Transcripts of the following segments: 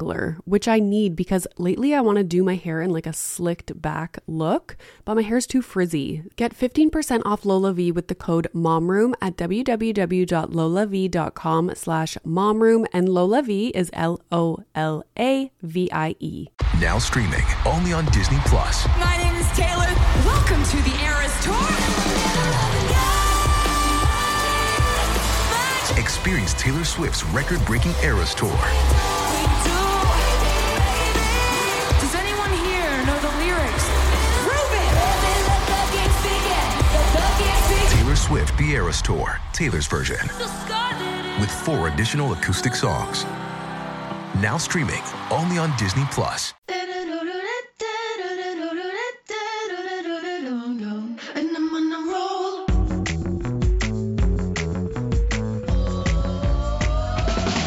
detangler which I need because lately I want to do my hair in like a slicked back look, but my hair's too frizzy. Get 15% off LolaVie with the code MOMROOM at www.lolav.com slash MOMROOM and LolaVie is L-O-L-A-V-I-E. Now streaming only on Disney Plus. My name is Taylor. Welcome to the Eras Tour. Experience Taylor Swift's record-breaking Eras Tour. Swift The Eras Tour, Taylor's version, with four additional acoustic songs. Now streaming only on Disney Plus.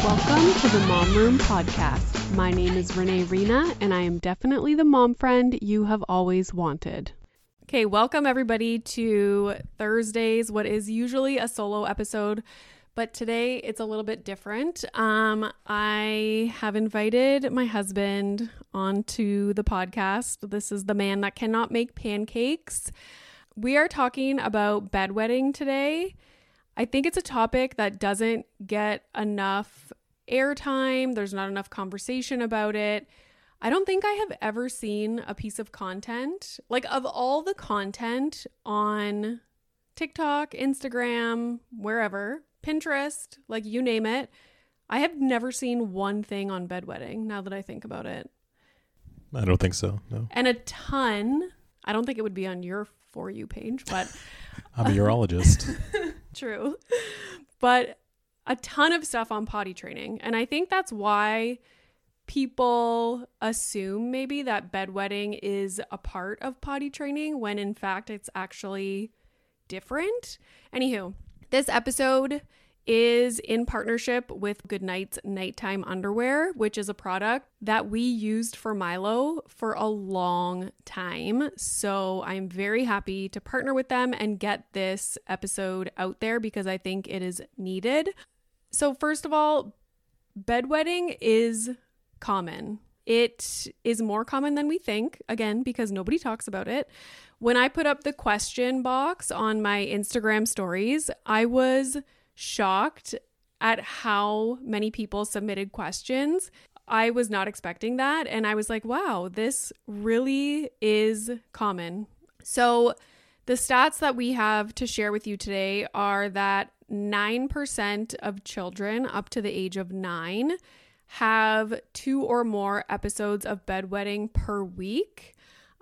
Welcome to the Mom Room Podcast. My name is Renee Reina, and I am definitely the mom friend you have always wanted. Okay, welcome everybody to Thursdays, what is usually a solo episode, but today it's a little bit different. Um, I have invited my husband onto the podcast. This is the man that cannot make pancakes. We are talking about bedwetting today. I think it's a topic that doesn't get enough airtime. There's not enough conversation about it. I don't think I have ever seen a piece of content, like of all the content on TikTok, Instagram, wherever, Pinterest, like you name it. I have never seen one thing on bedwetting now that I think about it. I don't think so. No. And a ton, I don't think it would be on your For You page, but I'm a urologist. True. But a ton of stuff on potty training. And I think that's why people assume maybe that bedwetting is a part of potty training when in fact it's actually different. Anywho, this episode is in partnership with Goodnites Nighttime Underwear, which is a product that we used for Milo for a long time. So I'm very happy to partner with them and get this episode out there because I think it is needed. So, first of all, bedwetting is common. It is more common than we think, again, because nobody talks about it. When I put up the question box on my Instagram stories, I was shocked at how many people submitted questions. I was not expecting that. And I was like, wow, this really is common. So, the stats that we have to share with you today are that 9% of children up to the age of nine have two or more episodes of bedwetting per week.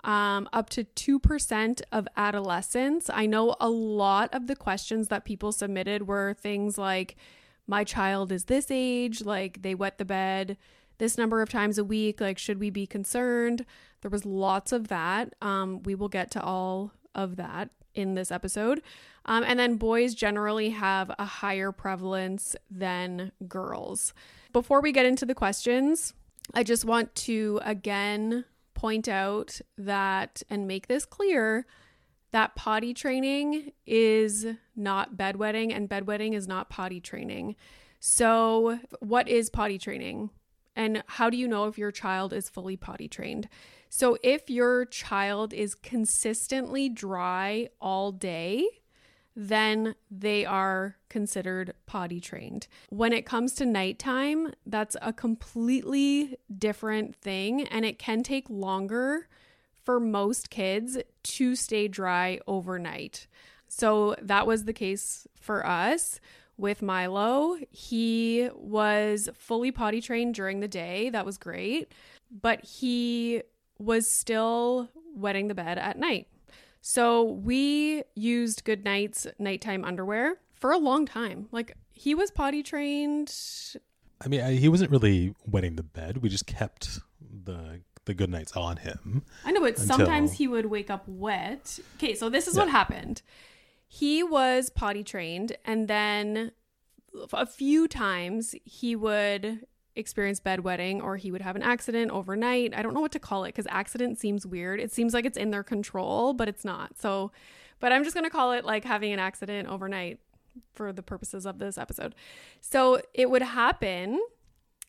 Um, up to 2% of adolescents. I know a lot of the questions that people submitted were things like, My child is this age, like they wet the bed this number of times a week, like, should we be concerned? There was lots of that. Um, we will get to all of that in this episode. Um, and then boys generally have a higher prevalence than girls. Before we get into the questions, I just want to again point out that and make this clear that potty training is not bedwetting and bedwetting is not potty training. So, what is potty training? And how do you know if your child is fully potty trained? So, if your child is consistently dry all day, then they are considered potty trained. When it comes to nighttime, that's a completely different thing, and it can take longer for most kids to stay dry overnight. So that was the case for us with Milo. He was fully potty trained during the day. That was great. But he was still wetting the bed at night. So we used Goodnites nighttime underwear for a long time. Like he was potty trained. I mean, I, he wasn't really wetting the bed. We just kept the the Goodnites on him. I know, but Until- sometimes he would wake up wet. Okay, so this is what happened. He was potty trained, and then a few times he would experience bedwetting or he would have an accident overnight. I don't know what to call it because accident seems weird. It seems like it's in their control, but it's not. So, but I'm just going to call it like having an accident overnight for the purposes of this episode. So it would happen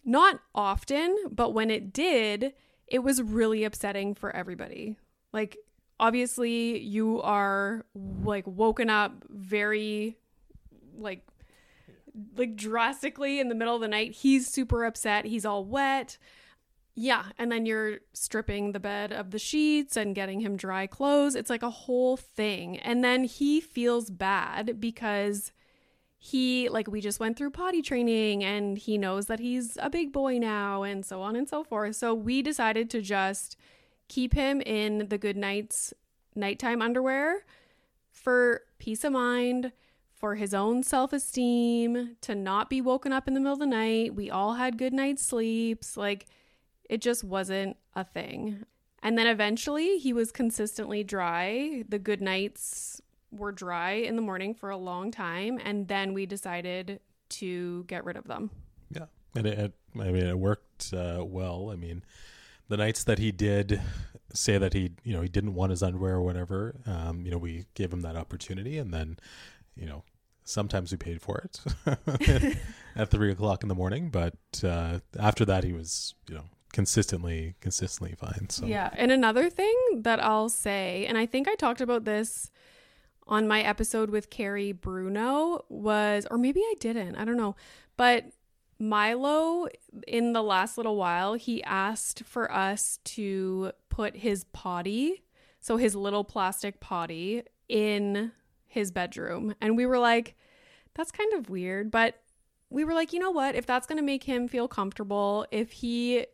not often, but when it did, it was really upsetting for everybody. Like, obviously, you are like woken up very, like, like drastically in the middle of the night. He's super upset. He's all wet. Yeah. And then you're stripping the bed of the sheets and getting him dry clothes. It's like a whole thing. And then he feels bad because he like we just went through potty training and he knows that he's a big boy now and so on and so forth. So we decided to just keep him in the Goodnites nighttime underwear for peace of mind, for his own self-esteem, to not be woken up in the middle of the night. We all had good night's sleeps. Like it just wasn't a thing. And then eventually he was consistently dry. The Goodnites were dry in the morning for a long time and then we decided to get rid of them. Yeah, and it, it I mean, it worked uh, well. I mean, the nights that he did say that he, you know, he didn't want his underwear or whatever, um, you know, we gave him that opportunity, and then, you know, sometimes we paid for it at three o'clock in the morning, but uh, after that, he was, you know, consistently, consistently fine. So Yeah. And another thing that I'll say, and I think I talked about this on my episode with Carrie Bruno, was, or maybe I didn't, I don't know. But Milo, in the last little while, he asked for us to put his potty, so his little plastic potty, in his bedroom. And we were like, that's kind of weird. But we were like, you know what? If that's going to make him feel comfortable, if he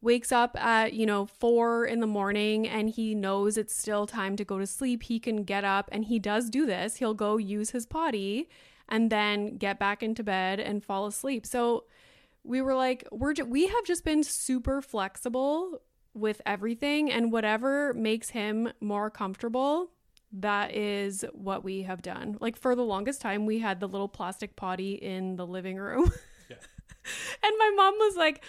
wakes up at, you know, four in the morning and he knows it's still time to go to sleep, he can get up and he does do this. He'll go use his potty and then get back into bed and fall asleep. So we were like, we're ju- we have just been super flexible with everything and whatever makes him more comfortable that is what we have done. Like for the longest time, we had the little plastic potty in the living room. and my mom was like,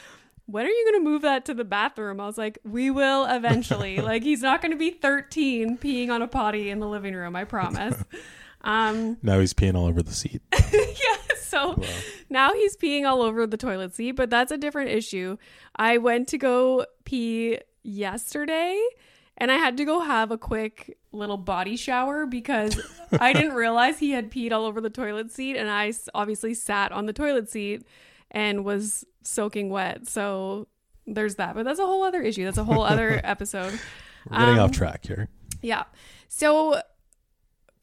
when are you going to move that to the bathroom? I was like, we will eventually. like, he's not going to be 13 peeing on a potty in the living room, I promise. Um, now he's peeing all over the seat. yeah, so now he's peeing all over the toilet seat, but that's a different issue. I went to go pee yesterday and I had to go have a quick little body shower because I didn't realize he had peed all over the toilet seat and I obviously sat on the toilet seat and was soaking wet. So there's that. But that's a whole other issue. That's a whole other episode. We're getting Um, off track here. Yeah. So,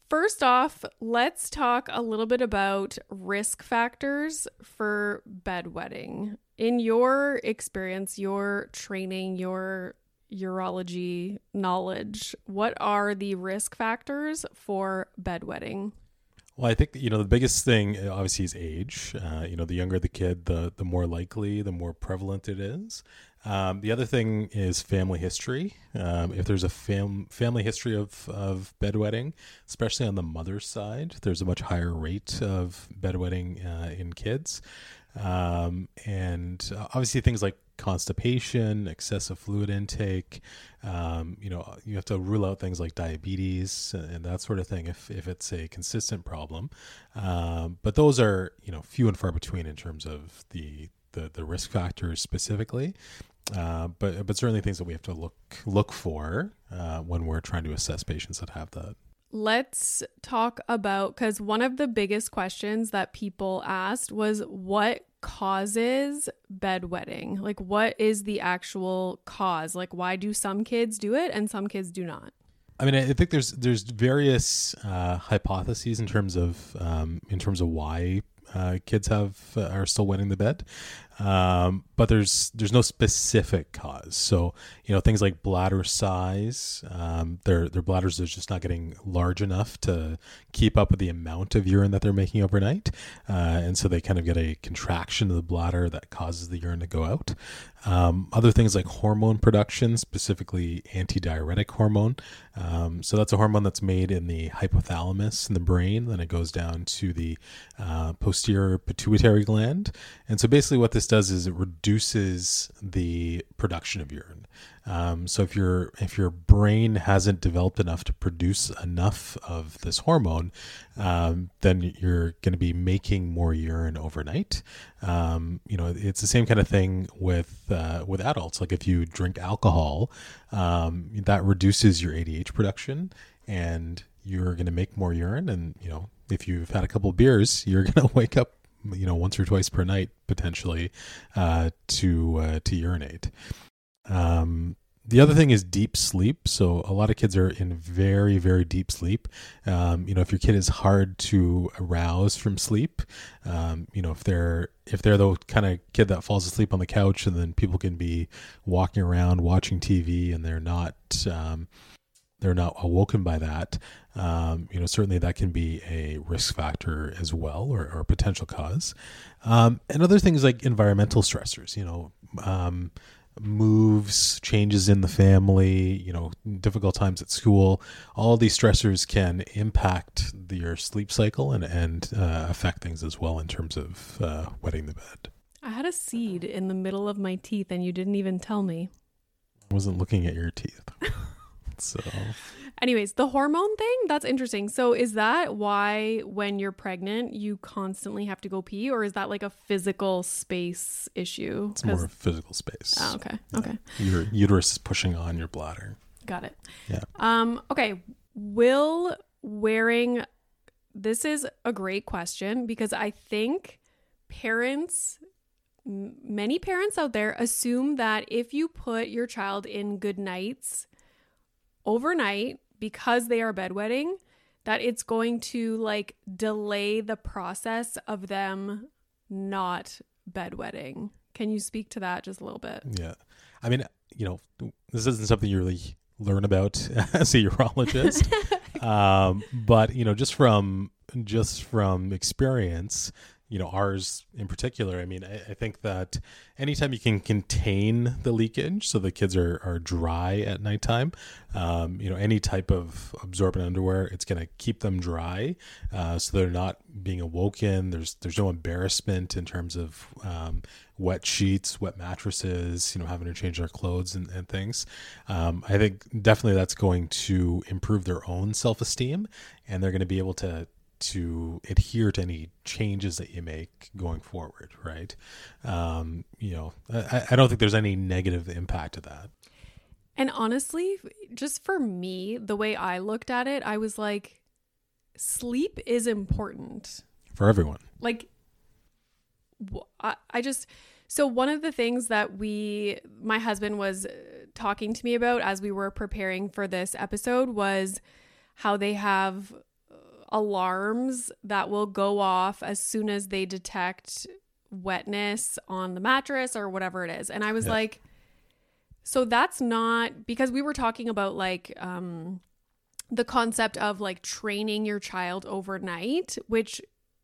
first off, let's talk a little bit about risk factors for bedwetting. In your experience, your training, your urology knowledge, what are the risk factors for bedwetting? Well, I think you know the biggest thing uh, obviously is age. Uh, you know, the younger the kid, the the more likely, the more prevalent it is. Um, the other thing is family history. Um, if there's a fam- family history of of bedwetting, especially on the mother's side, there's a much higher rate of bedwetting uh, in kids. Um, and uh, obviously things like constipation, excessive fluid intake. Um, you know, you have to rule out things like diabetes and that sort of thing if, if it's a consistent problem. Um, but those are, you know, few and far between in terms of the, the, the risk factors specifically. Uh, but, but certainly things that we have to look, look for, uh, when we're trying to assess patients that have that. Let's talk about because one of the biggest questions that people asked was what causes bedwetting? Like, what is the actual cause? Like, why do some kids do it and some kids do not? I mean, I think there's there's various uh, hypotheses in terms of um, in terms of why uh, kids have uh, are still wetting the bed, um, but there's there's no specific cause. So you know things like bladder size, um, their their bladders are just not getting large enough to keep up with the amount of urine that they're making overnight, uh, and so they kind of get a contraction of the bladder that causes the urine to go out. Um, other things like hormone production, specifically antidiuretic hormone. Um, so that's a hormone that's made in the hypothalamus in the brain. Then it goes down to the uh, posterior pituitary gland. And so basically, what this does is it reduces the production of urine. Um, so if your if your brain hasn't developed enough to produce enough of this hormone, um, then you're going to be making more urine overnight. Um, you know, it's the same kind of thing with uh, with adults. Like if you drink alcohol, um, that reduces your ADH production, and you're going to make more urine. And you know, if you've had a couple beers, you're going to wake up, you know, once or twice per night potentially uh, to uh, to urinate. Um, the other thing is deep sleep. So a lot of kids are in very, very deep sleep. Um, you know, if your kid is hard to arouse from sleep, um, you know, if they're if they're the kind of kid that falls asleep on the couch, and then people can be walking around watching TV, and they're not um, they're not awoken by that. Um, you know, certainly that can be a risk factor as well, or, or a potential cause. Um, and other things like environmental stressors. You know um, moves, changes in the family, you know, difficult times at school, all these stressors can impact the, your sleep cycle and, and uh, affect things as well in terms of uh, wetting the bed. I had a seed in the middle of my teeth and you didn't even tell me. I wasn't looking at your teeth. so Anyways, the hormone thing, that's interesting. So is that why when you're pregnant you constantly have to go pee or is that like a physical space issue? it's more physical space. Oh, okay. Okay. Your uterus is pushing on your bladder. Got it. Yeah. Um okay, will wearing this is a great question because I think parents many parents out there assume that if you put your child in Goodnites overnight because they are bedwetting that it's going to like delay the process of them not bedwetting. Can you speak to that just a little bit? Yeah. I mean, you know, this isn't something you really learn about as a urologist. um, but, you know, just from just from experience, you know, ours in particular, I mean, I, I think that anytime you can contain the leakage so the kids are, are dry at nighttime, um, you know, any type of absorbent underwear, it's going to keep them dry uh, so they're not being awoken. There's there's no embarrassment in terms of um, wet sheets, wet mattresses, you know, having to change their clothes and, and things. Um, I think definitely that's going to improve their own self esteem and they're going to be able to to adhere to any changes that you make going forward, right? Um, you know, I, I don't think there's any negative impact to that. And honestly, just for me, the way I looked at it, I was like, sleep is important. For everyone. Like, I, I just, so one of the things that we, my husband was talking to me about as we were preparing for this episode was how they have alarms that will go off as soon as they detect wetness on the mattress or whatever it is. And I was Yeah. like, so that's not because we were talking about like um the concept of like training your child overnight, which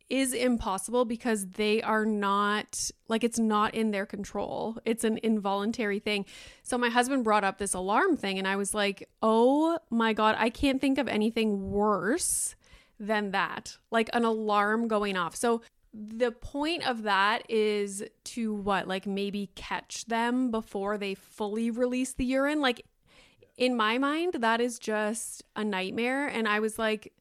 is impossible because they are not like it's not in their control. It's an involuntary thing. So my husband brought up this alarm thing and I was like, "Oh my god, I can't think of anything worse than that. Like an alarm going off." So the point of that is to what? Like maybe catch them before they fully release the urine. Like in my mind, that is just a nightmare. And I was like,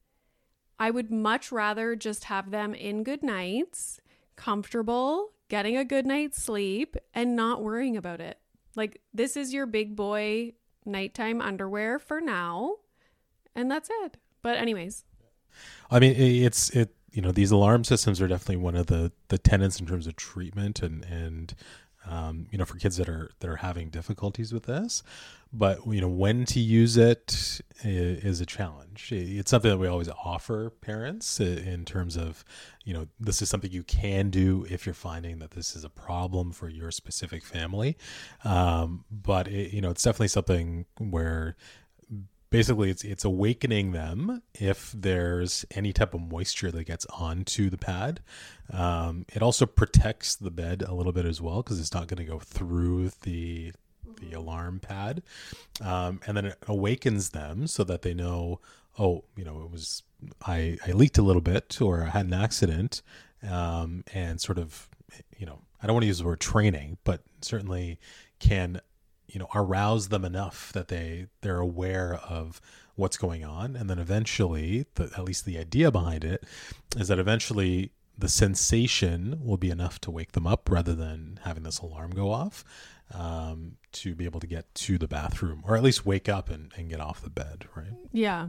I would much rather just have them in Goodnites, comfortable, getting a good night's sleep, and not worrying about it. Like, this is your big boy nighttime underwear for now, and that's it. But, anyways, I mean, it's it. You know, these alarm systems are definitely one of the the tenets in terms of treatment and and um, you know, for kids that are that are having difficulties with this. But you know, when to use it is a challenge. It's something that we always offer parents in terms of, you know, this is something you can do if you're finding that this is a problem for your specific family. Um, but it, you know, it's definitely something where basically it's it's awakening them if there's any type of moisture that gets onto the pad. Um, it also protects the bed a little bit as well because it's not going to go through the the alarm pad, um, and then it awakens them so that they know, oh, you know, it was I I leaked a little bit or I had an accident, um, and sort of, you know, I don't want to use the word training, but certainly can you know arouse them enough that they they're aware of what's going on. And then eventually the, at least the idea behind it is that eventually the sensation will be enough to wake them up rather than having this alarm go off um, to be able to get to the bathroom or at least wake up and, and get off the bed right? Yeah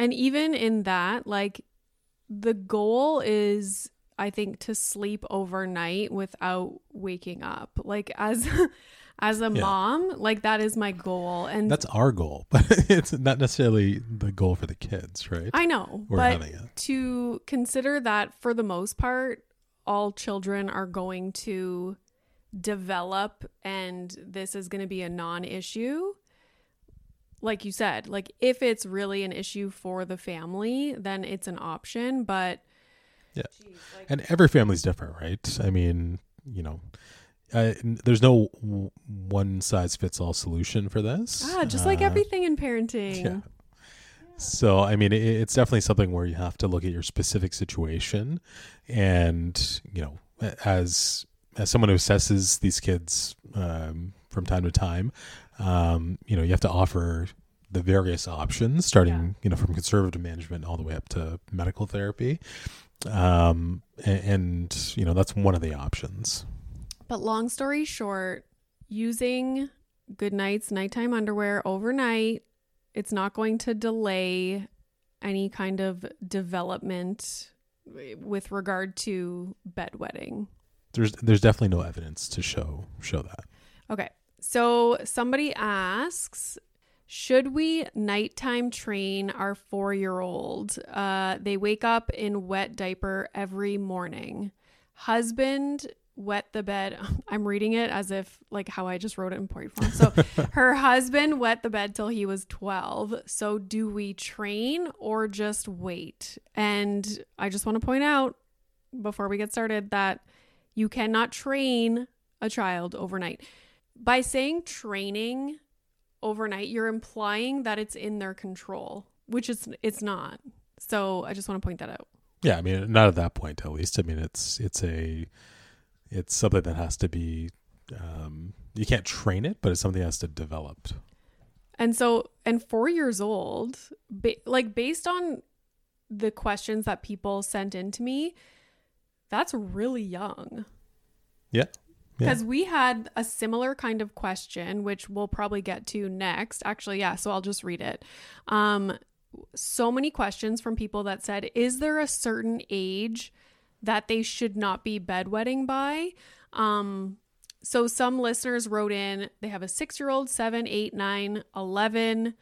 And even in that, like the goal is I think to sleep overnight without waking up. Like as as a yeah. mom, like that is my goal and That's our goal, but it's not necessarily the goal for the kids, right? I know. We're but to consider that for the most part all children are going to develop and this is going to be a non-issue like you said, like if it's really an issue for the family, then it's an option. But yeah, geez, like, and every family's different, right? I mean, you know, uh, there's no one size fits all solution for this. Ah, just like uh, everything in parenting. Yeah. So, I mean, it, it's definitely something where you have to look at your specific situation, and you know, as as someone who assesses these kids um, from time to time, um, you know, you have to offer the various options, starting yeah. you know from conservative management all the way up to medical therapy, um, and, and you know that's one of the options. But long story short, using Goodnites nighttime underwear overnight, it's not going to delay any kind of development with regard to bedwetting. There's there's definitely no evidence to show show that. Okay. So somebody asks, should we nighttime train our four year old? Uh, they wake up in wet diaper every morning. Husband wet the bed. I'm reading it as if like how I just wrote it in point form. So her husband wet the bed till he was 12. So do we train or just wait? And I just want to point out before we get started that you cannot train a child overnight by saying training, overnight, you're implying that it's in their control, which is it's not. So I just want to point that out. Yeah, I mean, not at that point, at least. I mean, it's it's a it's something that has to be. Um, you can't train it, but it's something that has to develop. And so, and four years old, ba- like based on the questions that people sent in to me, that's really young. Yeah. Because we had a similar kind of question, which we'll probably get to next. Actually, yeah, so I'll just read it. Um, so many questions from people that said, Is there a certain age that they should not be bedwetting by? Um, so some listeners wrote in, they have a six year old, seven, eight, nine, 11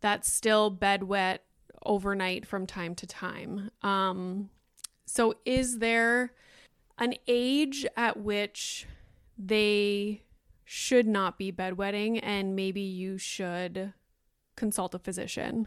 that's still bedwet overnight from time to time. Um, so is there an age at which they should not be bedwetting and maybe you should consult a physician?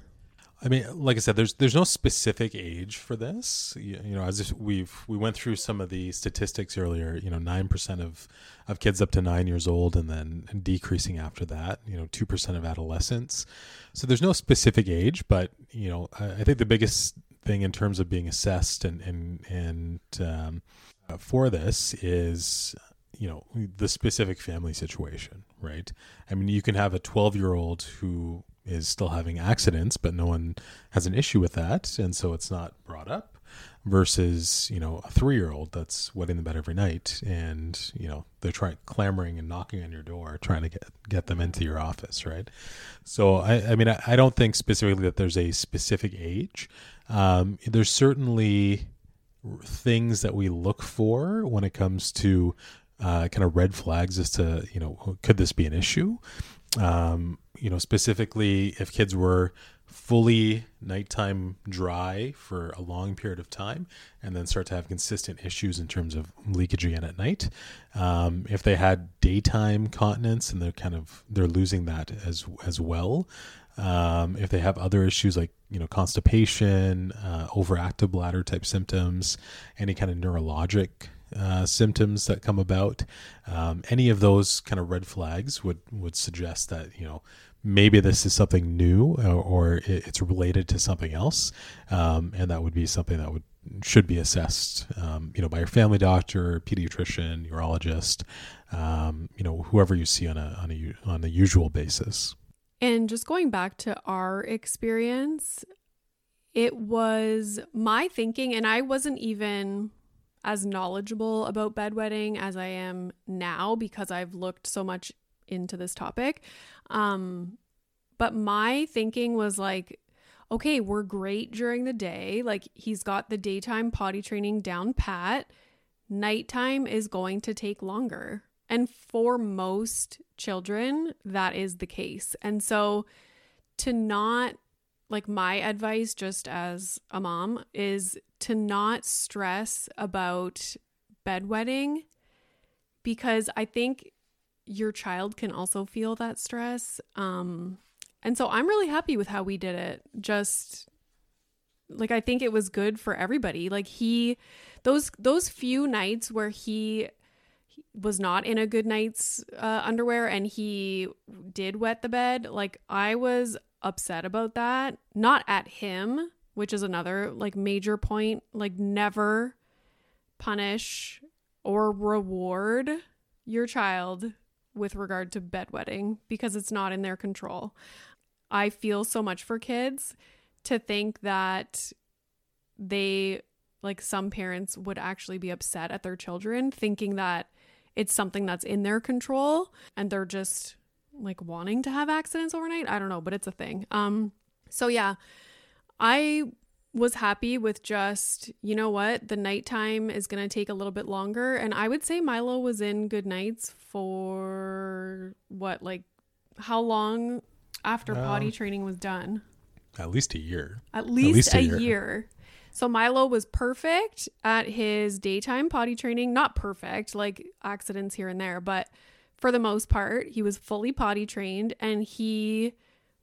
I mean, like I said, there's there's no specific age for this. You, you know, as we've we went through some of the statistics earlier. You know, nine percent of of kids up to nine years old, and then decreasing after that. You know, two percent of adolescents. So there's no specific age, but you know, I, I think the biggest thing in terms of being assessed and and and um, for this is you know the specific family situation, right? I mean, you can have a 12 year old who is still having accidents, but no one has an issue with that, and so it's not brought up. Versus, you know, a three-year-old that's wetting the bed every night, and you know they're trying, clamoring and knocking on your door, trying to get get them into your office, right? So, I, I mean, I, I don't think specifically that there's a specific age. Um, there's certainly things that we look for when it comes to uh, kind of red flags as to you know could this be an issue? Um, you know specifically if kids were fully nighttime dry for a long period of time and then start to have consistent issues in terms of leakage again at night um, if they had daytime continence and they're kind of they're losing that as as well um, if they have other issues like you know constipation uh, overactive bladder type symptoms any kind of neurologic uh, symptoms that come about. Um, any of those kind of red flags would would suggest that you know maybe this is something new or, or it's related to something else, um, and that would be something that would should be assessed, um, you know, by your family doctor, pediatrician, urologist, um, you know, whoever you see on a on a on a usual basis. And just going back to our experience, it was my thinking, and I wasn't even as knowledgeable about bedwetting as I am now because I've looked so much into this topic. Um, but my thinking was like, okay, we're great during the day. Like he's got the daytime potty training down pat. Nighttime is going to take longer. And for most children, that is the case. And so to not like my advice just as a mom is to not stress about bedwetting because I think your child can also feel that stress. Um and so I'm really happy with how we did it. Just like I think it was good for everybody. Like he those those few nights where he was not in a Goodnites uh, underwear and he did wet the bed like i was upset about that. Not at him, which is another like major point. Like never punish or reward your child with regard to bedwetting because it's not in their control. I feel so much for kids to think that they like some parents would actually be upset at their children thinking that it's something that's in their control and they're just like wanting to have accidents overnight. I don't know, but it's a thing. Um so yeah, I was happy with just, you know what, the nighttime is going to take a little bit longer and I would say Milo was in Goodnites for what like how long after potty training was done? At least a year. At least, at least a, a year. year. So Milo was perfect at his daytime potty training. Not perfect, like accidents here and there, but for the most part. He was fully potty trained and he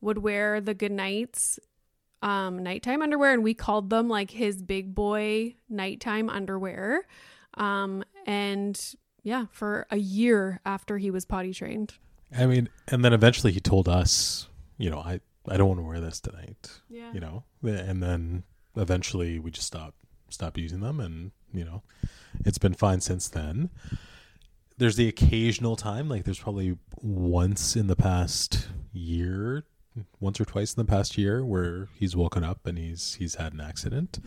would wear the Goodnites um nighttime underwear and we called them like his big boy nighttime underwear. Um and yeah, for a year after he was potty trained. I mean, and then eventually he told us, you know, I I don't want to wear this tonight. Yeah. You know, and then eventually we just stopped stopped using them, and you know, it's been fine since then. There's the occasional time, like there's probably once in the past year, once or twice in the past year, where he's woken up and he's he's had an accident.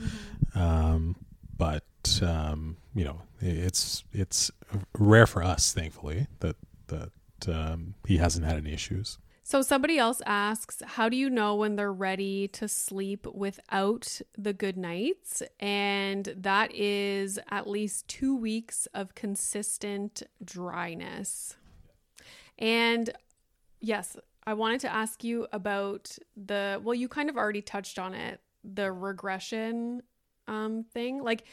Um, but um, you know, it's it's rare for us, thankfully, that that um, he hasn't had any issues. So somebody else asks, how do you know when they're ready to sleep without the Goodnites? And that is at least two weeks of consistent dryness. And yes, I wanted to ask you about the, well, you kind of already touched on it, the regression um, thing. Like,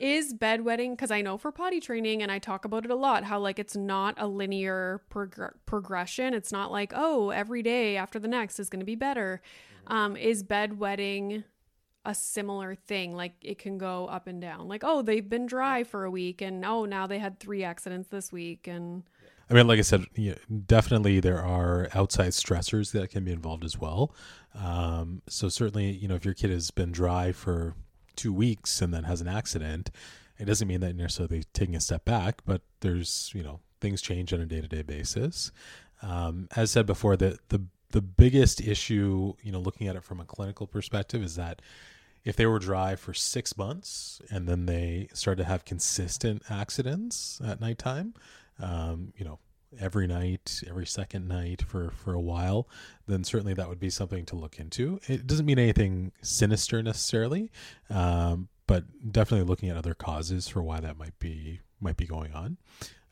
is bedwetting because i know for potty training and i talk about it a lot how like it's not a linear prog- progression. It's not like oh every day after the next is going to be better. Um, is bedwetting a similar thing? Like it can go up and down. Like oh they've been dry for a week and oh now they had three accidents this week and I mean, like I said, yeah, definitely there are outside stressors that can be involved as well. Um, so certainly, you know, if your kid has been dry for two weeks and then has an accident, it doesn't mean that necessarily taking a step back, but there's, you know, things change on a day to day basis. Um, as said before, the, the, the biggest issue, you know, looking at it from a clinical perspective is that if they were dry for six months and then they start to have consistent accidents at nighttime, um, you know, every night, every second night for, for a while, then certainly that would be something to look into. It doesn't mean anything sinister necessarily, um, but definitely looking at other causes for why that might be might be going on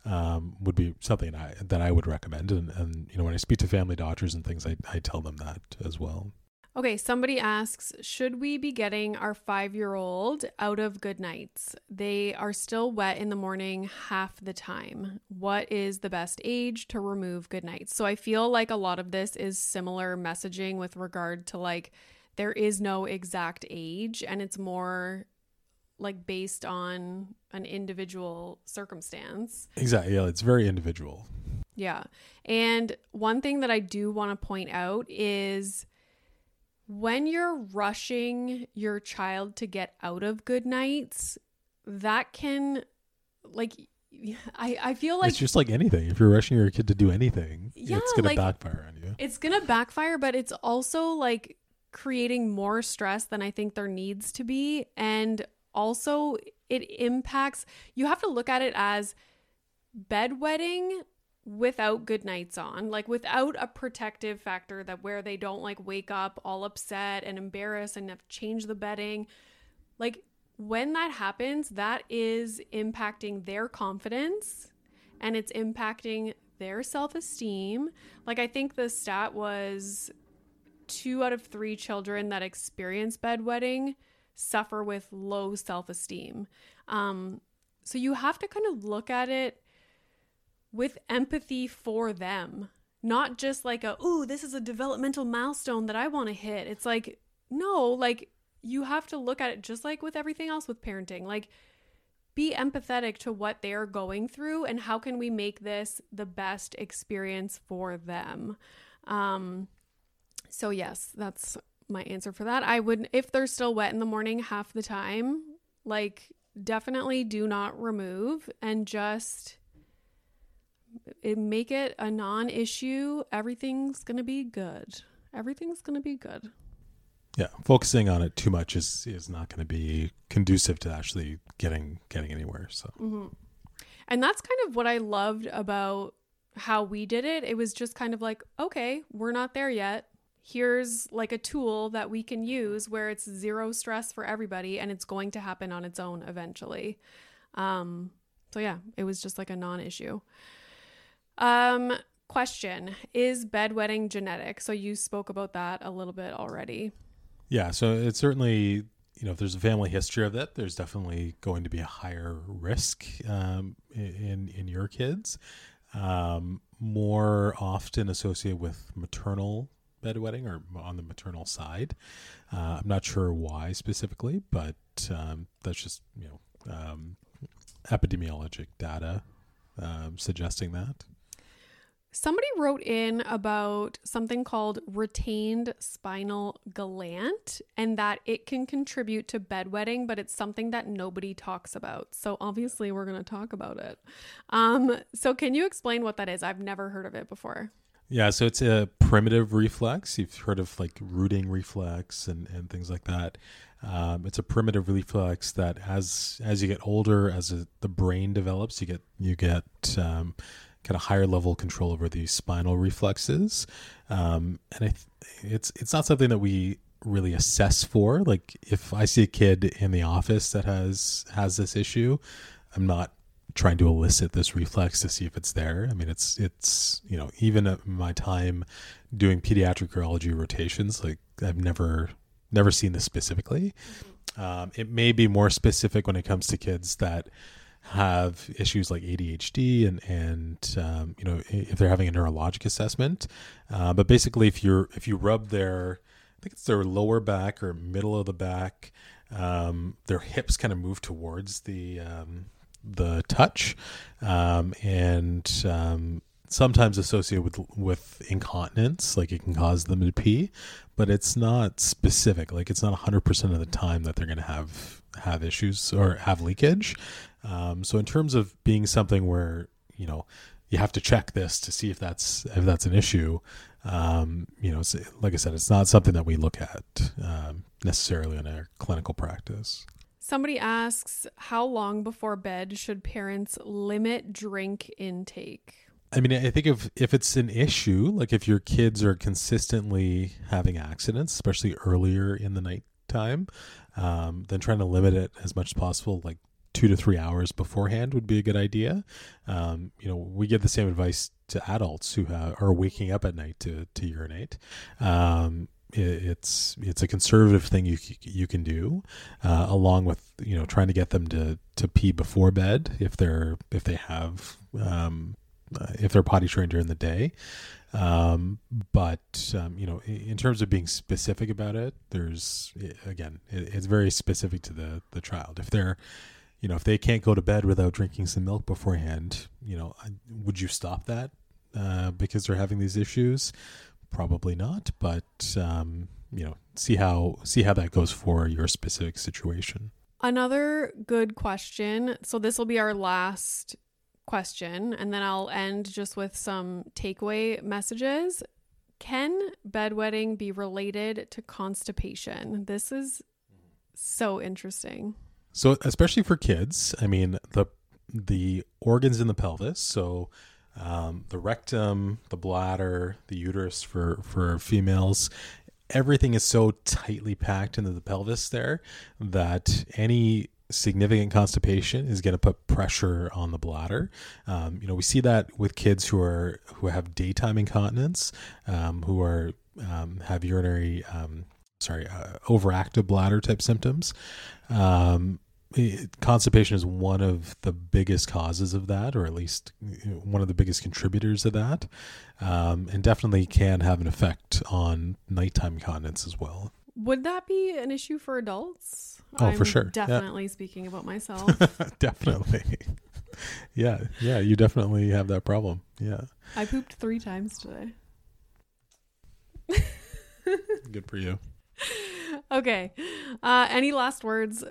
um, would be something I, that I would recommend. And, and you know, when I speak to family doctors and things, I, I tell them that as well. Okay, somebody asks, should we be getting our five year old out of Goodnites? They are still wet in the morning half the time. What is the best age to remove Goodnites? So I feel like a lot of this is similar messaging with regard to like, there is no exact age and it's more like based on an individual circumstance. Exactly. Yeah, it's very individual. Yeah. And one thing that I do want to point out is when you're rushing your child to get out of Goodnites, that can like I, I feel like it's just like anything. If you're rushing your kid to do anything, Yeah, it's gonna like- backfire on you. it's gonna backfire, but it's also like creating more stress than I think there needs to be. And also, it impacts, you have to look at it as bedwetting without Goodnites on, like without a protective factor that where they don't like wake up all upset and embarrassed and have changed the bedding. Like when that happens, that is impacting their confidence and it's impacting their self esteem. Like, I think the stat was two out of three children that experience bedwetting suffer with low self esteem. Um, so you have to kind of look at it with empathy for them, not just like a, ooh, this is a developmental milestone that I want to hit. It's like, no, like you have to look at it just like with everything else with parenting. Like, be empathetic to what they're going through and how can we make this the best experience for them. Um, so yes, that's my answer for that. I would if they're still wet in the morning half the time, like definitely do not remove and just make it a non-issue. Everything's going to be good. Everything's going to be good. Yeah, focusing on it too much is is not going to be conducive to actually getting getting anywhere. So And that's kind of what I loved about how we did it. It was just kind of like, okay, we're not there yet. Here's like a tool that we can use where it's zero stress for everybody and it's going to happen on its own eventually. Um, so yeah, it was just like a non-issue. Um, question: Is bedwetting genetic? So you spoke about that a little bit already. yeah, so it's certainly you know if there's a family history of that, there's definitely going to be a higher risk um, in in your kids, um, more often associated with maternal bedwetting or on the maternal side. Uh, I'm not sure why specifically, but um, that's just you know um, epidemiologic data um, suggesting that. Somebody wrote in about something called retained spinal Galant and that it can contribute to bedwetting, but it's something that nobody talks about. So obviously, we're going to talk about it. Um, so, can you explain what that is? I've never heard of it before. Yeah, so it's a primitive reflex. You've heard of like rooting reflex and, and things like that. Um, it's a primitive reflex that as as you get older, as a, the brain develops, you get you get um, kind of higher level control over these spinal reflexes. Um, and I th- it's it's not something that we really assess for. Like if I see a kid in the office that has has this issue, I'm not trying to elicit this reflex to see if it's there. I mean, it's it's you know even at my time doing pediatric urology rotations, like I've never never seen this specifically. Um, it may be more specific when it comes to kids that have issues like ADHD and and um, you know if they're having a neurologic assessment. Uh, but basically, if you're if you rub their I think it's their lower back or middle of the back, um, their hips kind of move towards the um, the touch, um, and um, sometimes associated with with incontinence, like it can cause them to pee, but it's not specific. Like it's not hundred percent of the time that they're going to have have issues or have leakage. Um, so in terms of being something where you know you have to check this to see if that's if that's an issue. Um, you know, like I said, it's not something that we look at um, necessarily in our clinical practice. Somebody asks, how long before bed should parents limit drink intake? I mean, I think if if it's an issue, like if your kids are consistently having accidents, especially earlier in the night time, um, then trying to limit it as much as possible, like two to three hours beforehand, would be a good idea. Um, you know, we give the same advice to adults who have, are waking up at night to to urinate. Um, it's it's a conservative thing you you can do, uh, along with you know trying to get them to to pee before bed if they're if they have um, uh, if they're potty trained during the day. Um, but um, you know, in terms of being specific about it, there's again, it's very specific to the the child. If they're you know, if they can't go to bed without drinking some milk beforehand, you know, would you stop that uh, because they're having these issues? Probably not, but um, you know, see how see how that goes for your specific situation. Another good question. So this will be our last question, and then I'll end just with some takeaway messages. Can bedwetting be related to constipation? This is so interesting. So, especially for kids, I mean the the organs in the pelvis. So, um, the rectum, the bladder, the uterus for for females. Everything is so tightly packed into the pelvis there that any significant constipation is going to put pressure on the bladder. Um, you know, we see that with kids who are who have daytime incontinence, um, who are um, have urinary, um, sorry, uh, overactive bladder type symptoms. Um, constipation is one of the biggest causes of that, or at least one of the biggest contributors of that, um, and definitely can have an effect on nighttime continence as well. Would that be an issue for adults? Oh, I'm for sure. Definitely yeah. speaking about myself. definitely. yeah, yeah, you definitely have that problem. Yeah. I pooped three times today. Good for you. Okay. Uh, any last words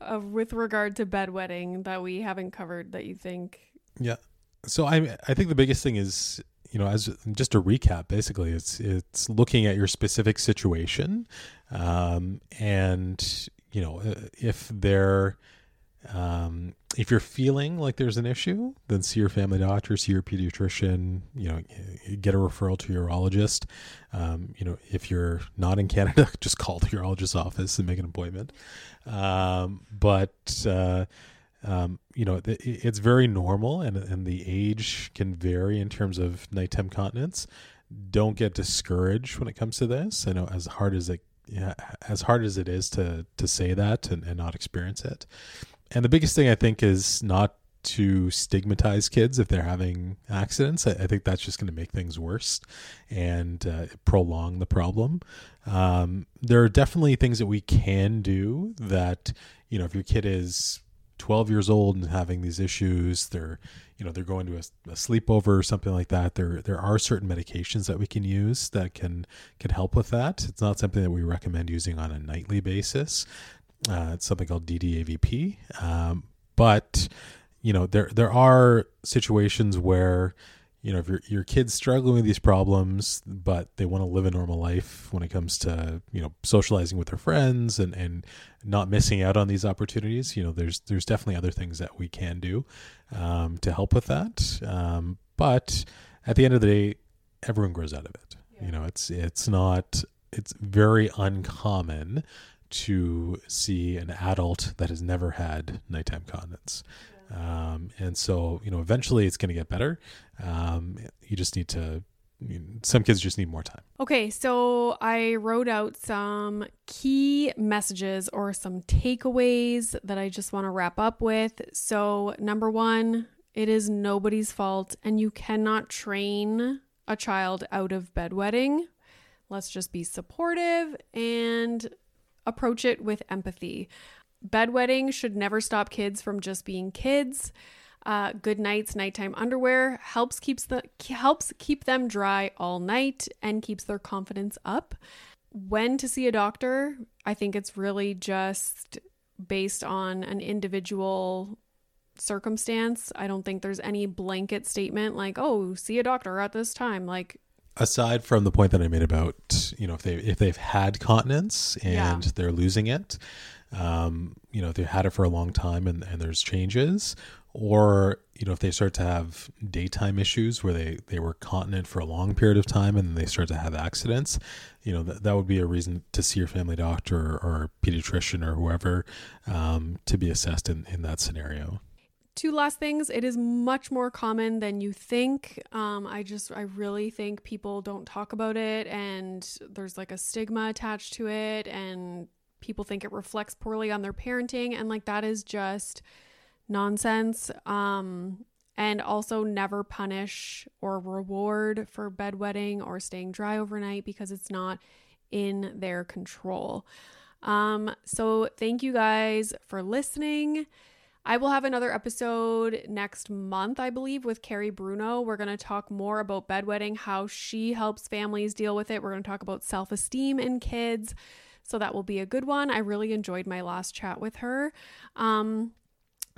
uh, with regard to bedwetting that we haven't covered that you think? Yeah. So I I think the biggest thing is you know as just a recap basically it's it's looking at your specific situation um, and you know uh, if there um, if you're feeling like there's an issue then see your family doctor see your pediatrician you know get a referral to your urologist um, you know if you're not in canada just call the urologist's office and make an appointment um, but uh, um, you know, it's very normal, and and the age can vary in terms of nighttime continence. Don't get discouraged when it comes to this. I know as hard as it yeah, as hard as it is to to say that and, and not experience it. And the biggest thing I think is not to stigmatize kids if they're having accidents. I, I think that's just going to make things worse and uh, prolong the problem. Um, there are definitely things that we can do that, you know, if your kid is 12 years old and having these issues, they're you know they're going to a, a, sleepover or something like that. There there are certain medications that we can use that can can help with that. It's not something that we recommend using on a nightly basis. Uh, it's something called DDAVP, um, but you know there there are situations where you know if your your kid's struggling with these problems but they want to live a normal life when it comes to you know socializing with their friends and and not missing out on these opportunities you know there's there's definitely other things that we can do um, to help with that. Um, but at the end of the day everyone grows out of it. Yeah. you know it's it's not it's very uncommon to see an adult that has never had nighttime continence um, and so, you know, eventually it's going to get better. Um, you just need to, some kids just need more time. Okay, so I wrote out some key messages or some takeaways that I just want to wrap up with. So, number one, it is nobody's fault, and you cannot train a child out of bedwetting. Let's just be supportive and approach it with empathy. Bedwetting should never stop kids from just being kids. Uh, Goodnites, nighttime underwear helps keeps the helps keep them dry all night and keeps their confidence up. When to see a doctor, I think it's really just based on an individual circumstance. I don't think there's any blanket statement like, "Oh, see a doctor at this time." Like aside from the point that I made about, you know, if they if they've had continence and yeah. they're losing it, um, you know, they've had it for a long time and, and there's changes, or you know, if they start to have daytime issues where they they were continent for a long period of time and then they start to have accidents, you know, that that would be a reason to see your family doctor or, or pediatrician or whoever um, to be assessed in in that scenario two last things. It is much more common than you think. Um, i just i really think people don't talk about it and there's like a stigma attached to it and people think it reflects poorly on their parenting and like that is just nonsense. Um and also never punish or reward for bedwetting or staying dry overnight because it's not in their control. Um so thank you guys for listening I will have another episode next month, I believe, with Carrie Bruno. We're going to talk more about bedwetting, how she helps families deal with it. We're going to talk about self esteem in kids. So that will be a good one. I really enjoyed my last chat with her. Um,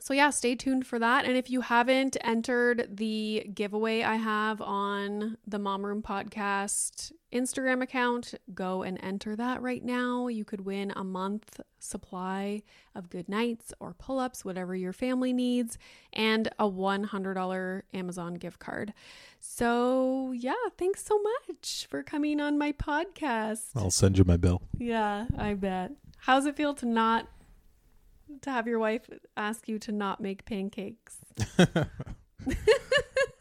so yeah, stay tuned for that. And if you haven't entered the giveaway I have on the Mom Room Podcast Instagram account, go and enter that right now. You could win a month supply of Goodnites or Pull-Ups, whatever your family needs, and a $100 Amazon gift card. So yeah, thanks so much for coming on my podcast. I'll send you my bill. Yeah, I bet. How's it feel to not to have your wife ask you to not make pancakes. I,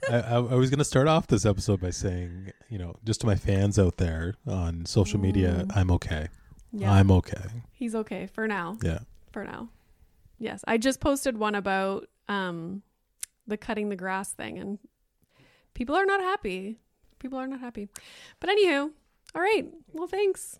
I, I, was going to start off this episode by saying, you know, just to my fans out there on social media, mm. I'm okay. Yeah. I'm okay. He's okay for now. Yeah. For now. Yes. I just posted one about um the cutting the grass thing and people are not happy. People are not happy. But anywho, all right. Well, thanks.